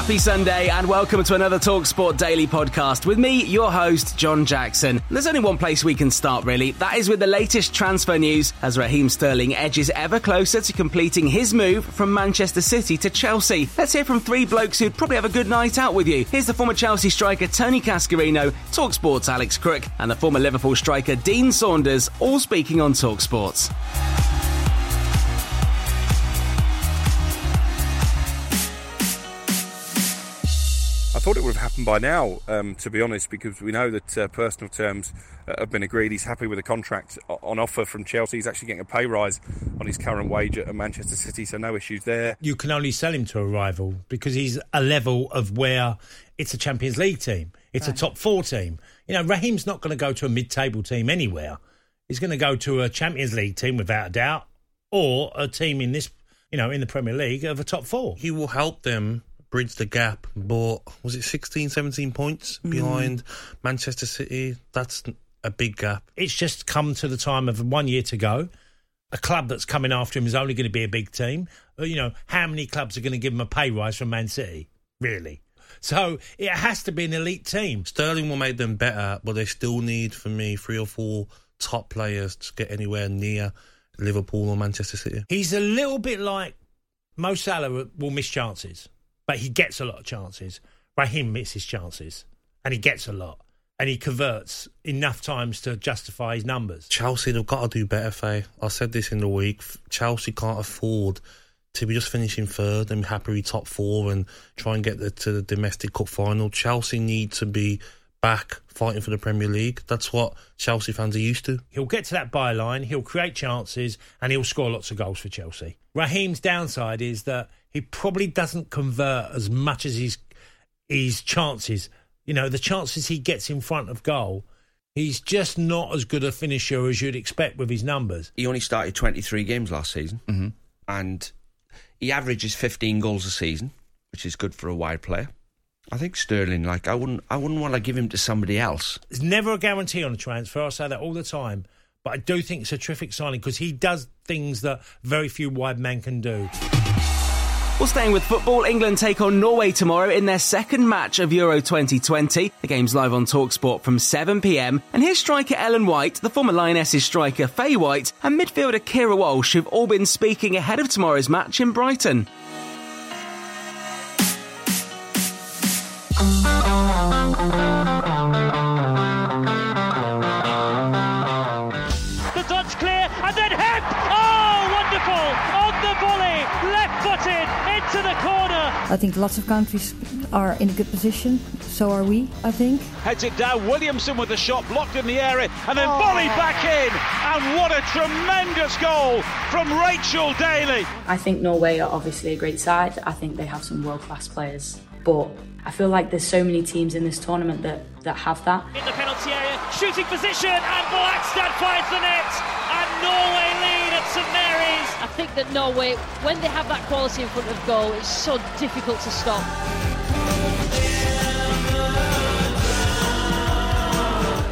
Happy Sunday and welcome to another TalkSport Daily podcast with me, your host, John Jackson. There's only one place we can start, really. That is with the latest transfer news as Raheem Sterling edges ever closer to completing his move from Manchester City to Chelsea. Let's hear from three blokes who'd probably have a good night out with you. Here's the former Chelsea striker Tony Cascarino, TalkSport's Alex Crook, and the former Liverpool striker Dean Saunders, all speaking on TalkSport. Thought it would have happened by now, um, to be honest, because we know that uh, personal terms uh, have been agreed. He's happy with the contract on offer from Chelsea. He's actually getting a pay rise on his current wage at Manchester City, so no issues there. You can only sell him to a rival because he's a level of where it's a Champions League team, it's right. a top four team. You know, Raheem's not going to go to a mid table team anywhere. He's going to go to a Champions League team without a doubt, or a team in this, you know, in the Premier League of a top four. He will help them bridge the gap, but was it 16, 17 points mm. behind Manchester City? That's a big gap. It's just come to the time of one year to go. A club that's coming after him is only going to be a big team. Uh, you know, how many clubs are going to give him a pay rise from Man City? Really? So it has to be an elite team. Sterling will make them better, but they still need, for me, three or four top players to get anywhere near Liverpool or Manchester City. He's a little bit like Mo Salah will miss chances but he gets a lot of chances. Raheem misses chances, and he gets a lot, and he converts enough times to justify his numbers. Chelsea, they've got to do better, Faye. I said this in the week. Chelsea can't afford to be just finishing third and happily top four and try and get the, to the domestic cup final. Chelsea need to be back fighting for the Premier League. That's what Chelsea fans are used to. He'll get to that byline, he'll create chances, and he'll score lots of goals for Chelsea. Raheem's downside is that he probably doesn't convert as much as his his chances. You know, the chances he gets in front of goal, he's just not as good a finisher as you'd expect with his numbers. He only started 23 games last season, mm-hmm. and he averages 15 goals a season, which is good for a wide player. I think Sterling, like I wouldn't, I wouldn't want to give him to somebody else. There's never a guarantee on a transfer. I say that all the time, but I do think it's a terrific signing because he does things that very few wide men can do. Well, staying with football, England take on Norway tomorrow in their second match of Euro 2020. The game's live on Talksport from 7pm. And here's striker Ellen White, the former Lionesses striker Faye White, and midfielder Keira Walsh, who've all been speaking ahead of tomorrow's match in Brighton. I think lots of countries are in a good position. So are we, I think. Heads it down. Williamson with the shot blocked in the area and then oh. volley back in. And what a tremendous goal from Rachel Daly. I think Norway are obviously a great side. I think they have some world class players. But I feel like there's so many teams in this tournament that, that have that. In the penalty area, shooting position, and Blakstad finds the net, and Norway lead at St Mary's. I think that Norway, when they have that quality in front of goal, it's so difficult to stop.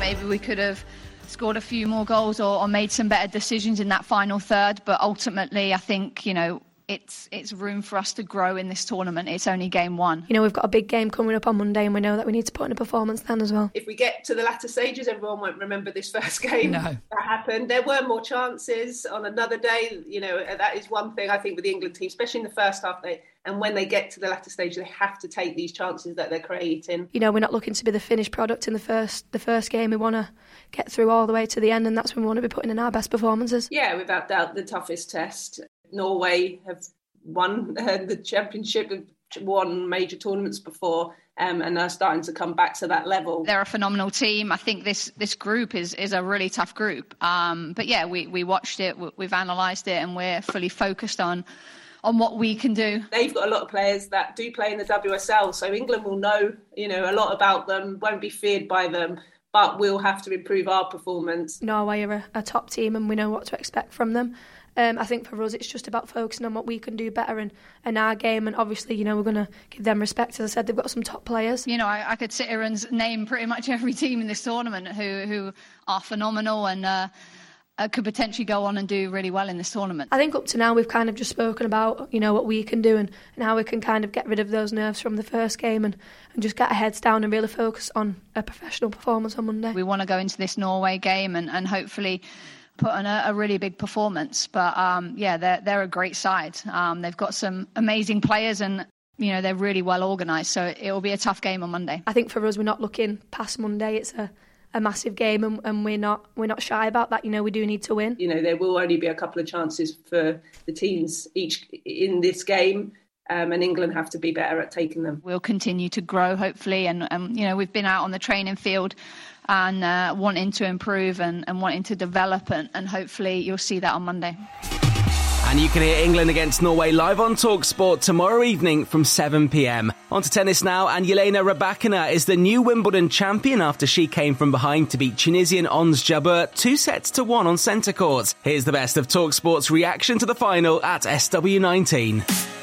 Maybe we could have scored a few more goals or, or made some better decisions in that final third, but ultimately, I think, you know, it's it's room for us to grow in this tournament. It's only game one. You know, we've got a big game coming up on Monday, and we know that we need to put in a performance then as well. If we get to the latter stages, everyone won't remember this first game No. that happened. There were more chances on another day. You know, that is one thing I think with the England team, especially in the first half. They and when they get to the latter stage, they have to take these chances that they're creating. You know, we're not looking to be the finished product in the first the first game. We want to get through all the way to the end, and that's when we want to be putting in our best performances. Yeah, without doubt, the toughest test. Norway have won uh, the championship, have won major tournaments before, um, and are starting to come back to that level. They're a phenomenal team. I think this this group is is a really tough group. Um, but yeah, we we watched it, we- we've analysed it, and we're fully focused on on what we can do. They've got a lot of players that do play in the WSL, so England will know, you know, a lot about them, won't be feared by them, but we'll have to improve our performance. Norway are a, a top team, and we know what to expect from them. Um, I think for us, it's just about focusing on what we can do better in, our game, and obviously, you know, we're going to give them respect. As I said, they've got some top players. You know, I, I could sit here and name pretty much every team in this tournament who who are phenomenal and. Uh, uh, could potentially go on and do really well in this tournament. I think up to now we've kind of just spoken about you know what we can do and, and how we can kind of get rid of those nerves from the first game and, and just get our heads down and really focus on a professional performance on Monday. We want to go into this Norway game and, and hopefully put on a, a really big performance. But um, yeah, they're they're a great side. Um, they've got some amazing players and you know they're really well organised. So it will be a tough game on Monday. I think for us, we're not looking past Monday. It's a, a massive game, and, and we're not we're not shy about that. You know, we do need to win. You know, there will only be a couple of chances for the teams each in this game. Um, and England have to be better at taking them. We'll continue to grow, hopefully, and um, you know we've been out on the training field and uh, wanting to improve and, and wanting to develop, and, and hopefully you'll see that on Monday. And you can hear England against Norway live on Talksport tomorrow evening from 7 pm. On to tennis now, and Yelena Rybakina is the new Wimbledon champion after she came from behind to beat Tunisian Ons Jabeur two sets to one on centre court. Here's the best of Talksport's reaction to the final at SW19.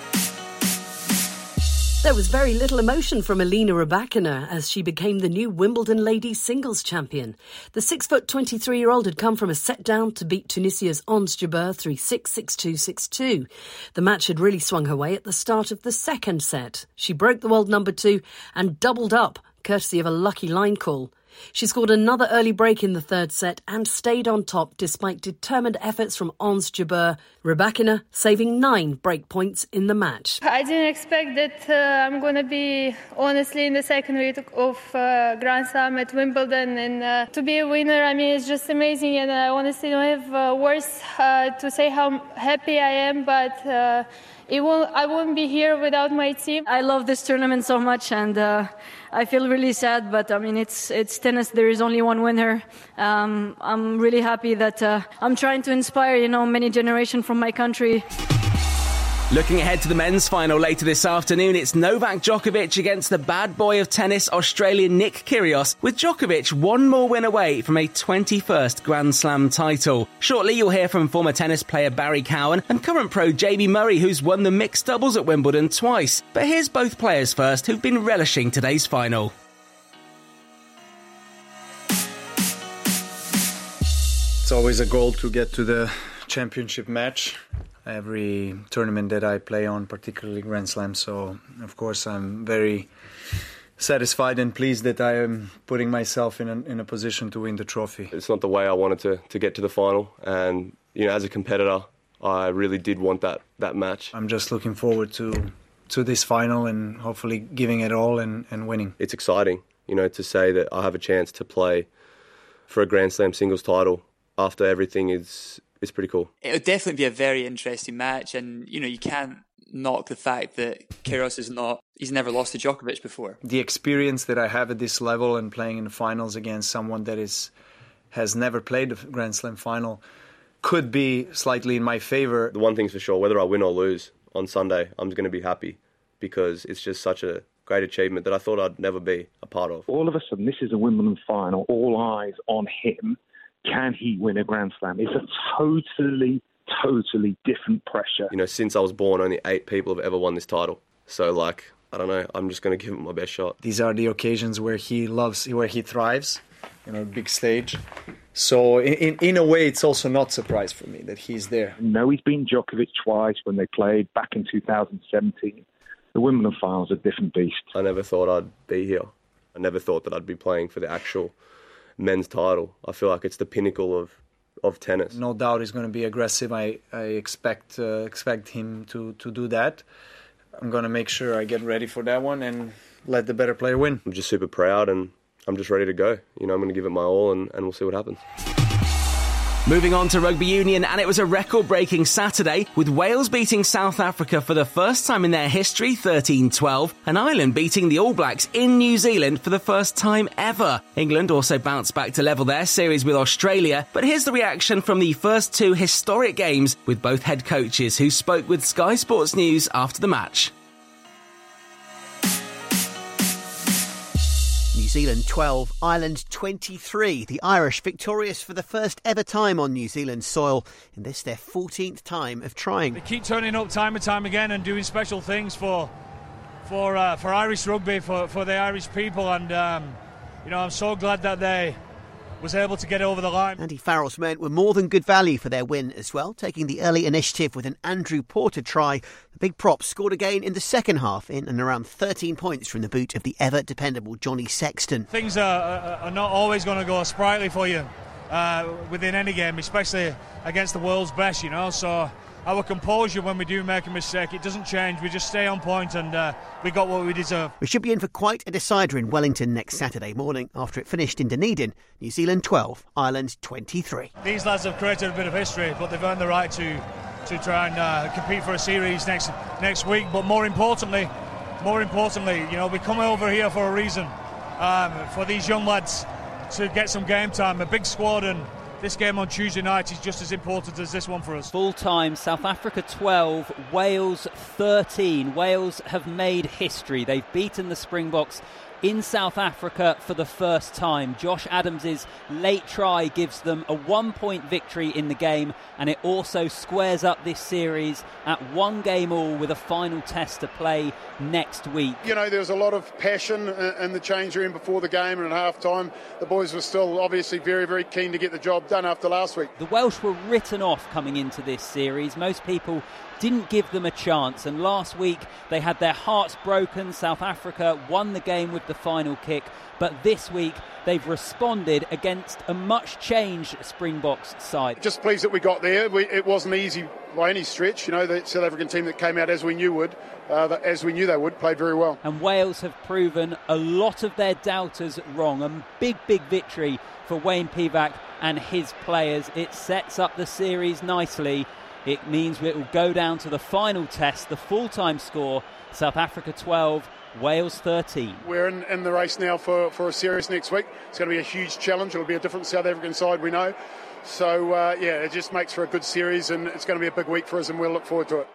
There was very little emotion from Alina Rybakina as she became the new Wimbledon ladies singles champion. The six foot 23 year old had come from a set down to beat Tunisia's Ons Jabeur 3 6 6 2 6 2. The match had really swung her way at the start of the second set. She broke the world number two and doubled up, courtesy of a lucky line call. She scored another early break in the third set and stayed on top despite determined efforts from Ons Jabeur. Rybakina saving nine break points in the match. I didn't expect that uh, I'm going to be honestly in the second week of uh, Grand Slam at Wimbledon and uh, to be a winner. I mean, it's just amazing, and I honestly don't have uh, words uh, to say how happy I am, but. Uh, it won't, I won't be here without my team. I love this tournament so much, and uh, I feel really sad. But I mean, it's it's tennis. There is only one winner. Um, I'm really happy that uh, I'm trying to inspire, you know, many generations from my country. Looking ahead to the men's final later this afternoon, it's Novak Djokovic against the bad boy of tennis, Australian Nick Kyrgios, with Djokovic one more win away from a 21st Grand Slam title. Shortly, you'll hear from former tennis player Barry Cowan and current pro Jamie Murray, who's won the mixed doubles at Wimbledon twice. But here's both players first who've been relishing today's final. It's always a goal to get to the championship match every tournament that I play on, particularly Grand Slam. So, of course, I'm very satisfied and pleased that I am putting myself in a, in a position to win the trophy. It's not the way I wanted to, to get to the final, and you know, as a competitor, I really did want that that match. I'm just looking forward to to this final and hopefully giving it all and, and winning. It's exciting, you know, to say that I have a chance to play for a Grand Slam singles title after everything is is pretty cool. It'll definitely be a very interesting match, and you know you can't knock the fact that Kyrgios is not he's never lost to Djokovic before. The experience that I have at this level and playing in the finals against someone that is has never played a Grand Slam final could be slightly in my favor. The one thing's for sure, whether I win or lose on Sunday, I'm going to be happy because it's just such a great achievement that I thought I'd never be a part of. All of a sudden, this is a Wimbledon final. All eyes on him. Can he win a Grand Slam? It's a totally, totally different pressure. You know, since I was born, only eight people have ever won this title. So, like, I don't know. I'm just going to give it my best shot. These are the occasions where he loves, where he thrives. You know, big stage, So in, in a way, it's also not a surprise for me that he's there. No, he's been Djokovic twice when they played back in 2017. The Wimbledon finals a different beast. I never thought I'd be here. I never thought that I'd be playing for the actual men's title. I feel like it's the pinnacle of of tennis. No doubt he's going to be aggressive. I, I expect uh, expect him to, to do that. I'm going to make sure I get ready for that one and let the better player win. I'm just super proud and I'm just ready to go. You know, I'm going to give it my all and, and we'll see what happens. Moving on to rugby union, and it was a record breaking Saturday with Wales beating South Africa for the first time in their history 13 12, and Ireland beating the All Blacks in New Zealand for the first time ever. England also bounced back to level their series with Australia, but here's the reaction from the first two historic games with both head coaches who spoke with Sky Sports News after the match. Zealand 12, Ireland 23. The Irish victorious for the first ever time on New Zealand soil in this their 14th time of trying. They keep turning up time and time again and doing special things for for uh, for Irish rugby for, for the Irish people and um, you know I'm so glad that they was able to get over the line. Andy Farrell's men were more than good value for their win as well, taking the early initiative with an Andrew Porter try. The big prop scored again in the second half, in and around 13 points from the boot of the ever dependable Johnny Sexton. Things are, are, are not always going to go sprightly for you uh, within any game, especially against the world's best, you know. So our composure when we do make a mistake, it doesn't change. We just stay on point and uh, we got what we deserve. We should be in for quite a decider in Wellington next Saturday morning after it finished in Dunedin. New Zealand 12, Ireland 23. These lads have created a bit of history, but they've earned the right to to try and uh, compete for a series next next week. But more importantly, more importantly, you know, we come over here for a reason. Um, for these young lads to get some game time, a big squad and this game on Tuesday night is just as important as this one for us. Full time, South Africa 12, Wales 13. Wales have made history. They've beaten the Springboks in South Africa for the first time. Josh Adams's late try gives them a one point victory in the game, and it also squares up this series at one game all with a final test to play next week. You know, there was a lot of passion uh, in the change room before the game, and at half time, the boys were still obviously very, very keen to get the job done after last week. The Welsh were written off coming into this series. Most people didn't give them a chance. And last week they had their hearts broken. South Africa won the game with the final kick. But this week they've responded against a much changed Springboks side. Just pleased that we got there. We, it wasn't easy by any stretch. You know, the South African team that came out as we knew would, uh, as we knew they would, played very well. And Wales have proven a lot of their doubters wrong. A big, big victory for Wayne Pivac and his players. It sets up the series nicely. It means it will go down to the final test, the full time score South Africa 12, Wales 13. We're in, in the race now for, for a series next week. It's going to be a huge challenge. It'll be a different South African side, we know. So, uh, yeah, it just makes for a good series, and it's going to be a big week for us, and we'll look forward to it.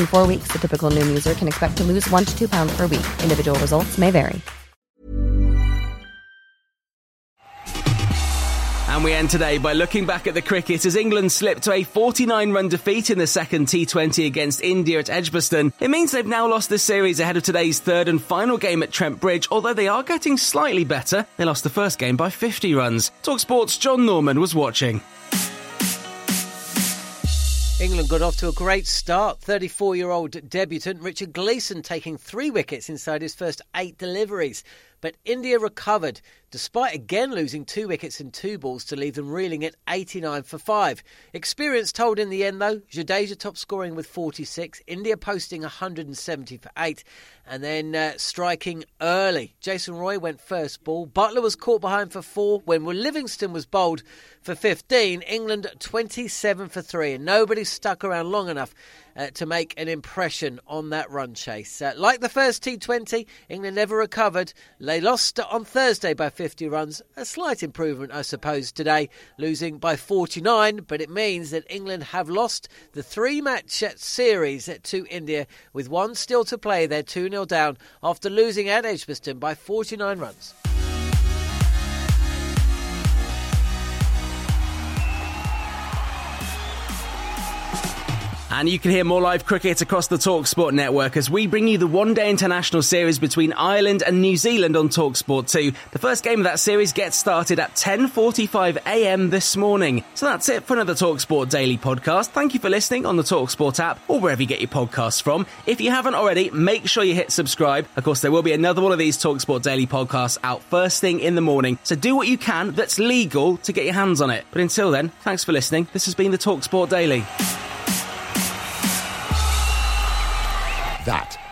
In four weeks, the typical Noom user can expect to lose one to two pounds per week. Individual results may vary. And we end today by looking back at the cricket as England slipped to a 49 run defeat in the second T20 against India at Edgbaston. It means they've now lost the series ahead of today's third and final game at Trent Bridge, although they are getting slightly better. They lost the first game by 50 runs. Talksport's John Norman was watching. England got off to a great start. 34 year old debutant Richard Gleeson taking three wickets inside his first eight deliveries. But India recovered, despite again losing two wickets and two balls to leave them reeling at 89 for 5. Experience told in the end, though. Jadeja top scoring with 46, India posting 170 for 8, and then uh, striking early. Jason Roy went first ball. Buttler was caught behind for 4 when Will Livingstone was bowled for 15. England 27 for 3, and nobody stuck around long enough uh, to make an impression on that run chase. Uh, like the first T20, England never recovered. They lost on Thursday by 50 runs. A slight improvement, I suppose, today, losing by 49, but it means that England have lost the three match series to India with one still to play. They're 2 0 down after losing at Edgbaston by 49 runs. And you can hear more live cricket across the Talksport network as we bring you the one-day international series between Ireland and New Zealand on Talksport 2. The first game of that series gets started at 10:45 a.m. this morning. So that's it for another Talksport daily podcast. Thank you for listening on the Talksport app or wherever you get your podcasts from. If you haven't already, make sure you hit subscribe. Of course, there will be another one of these Talksport daily podcasts out first thing in the morning. So do what you can that's legal to get your hands on it. But until then, thanks for listening. This has been the Talksport Daily.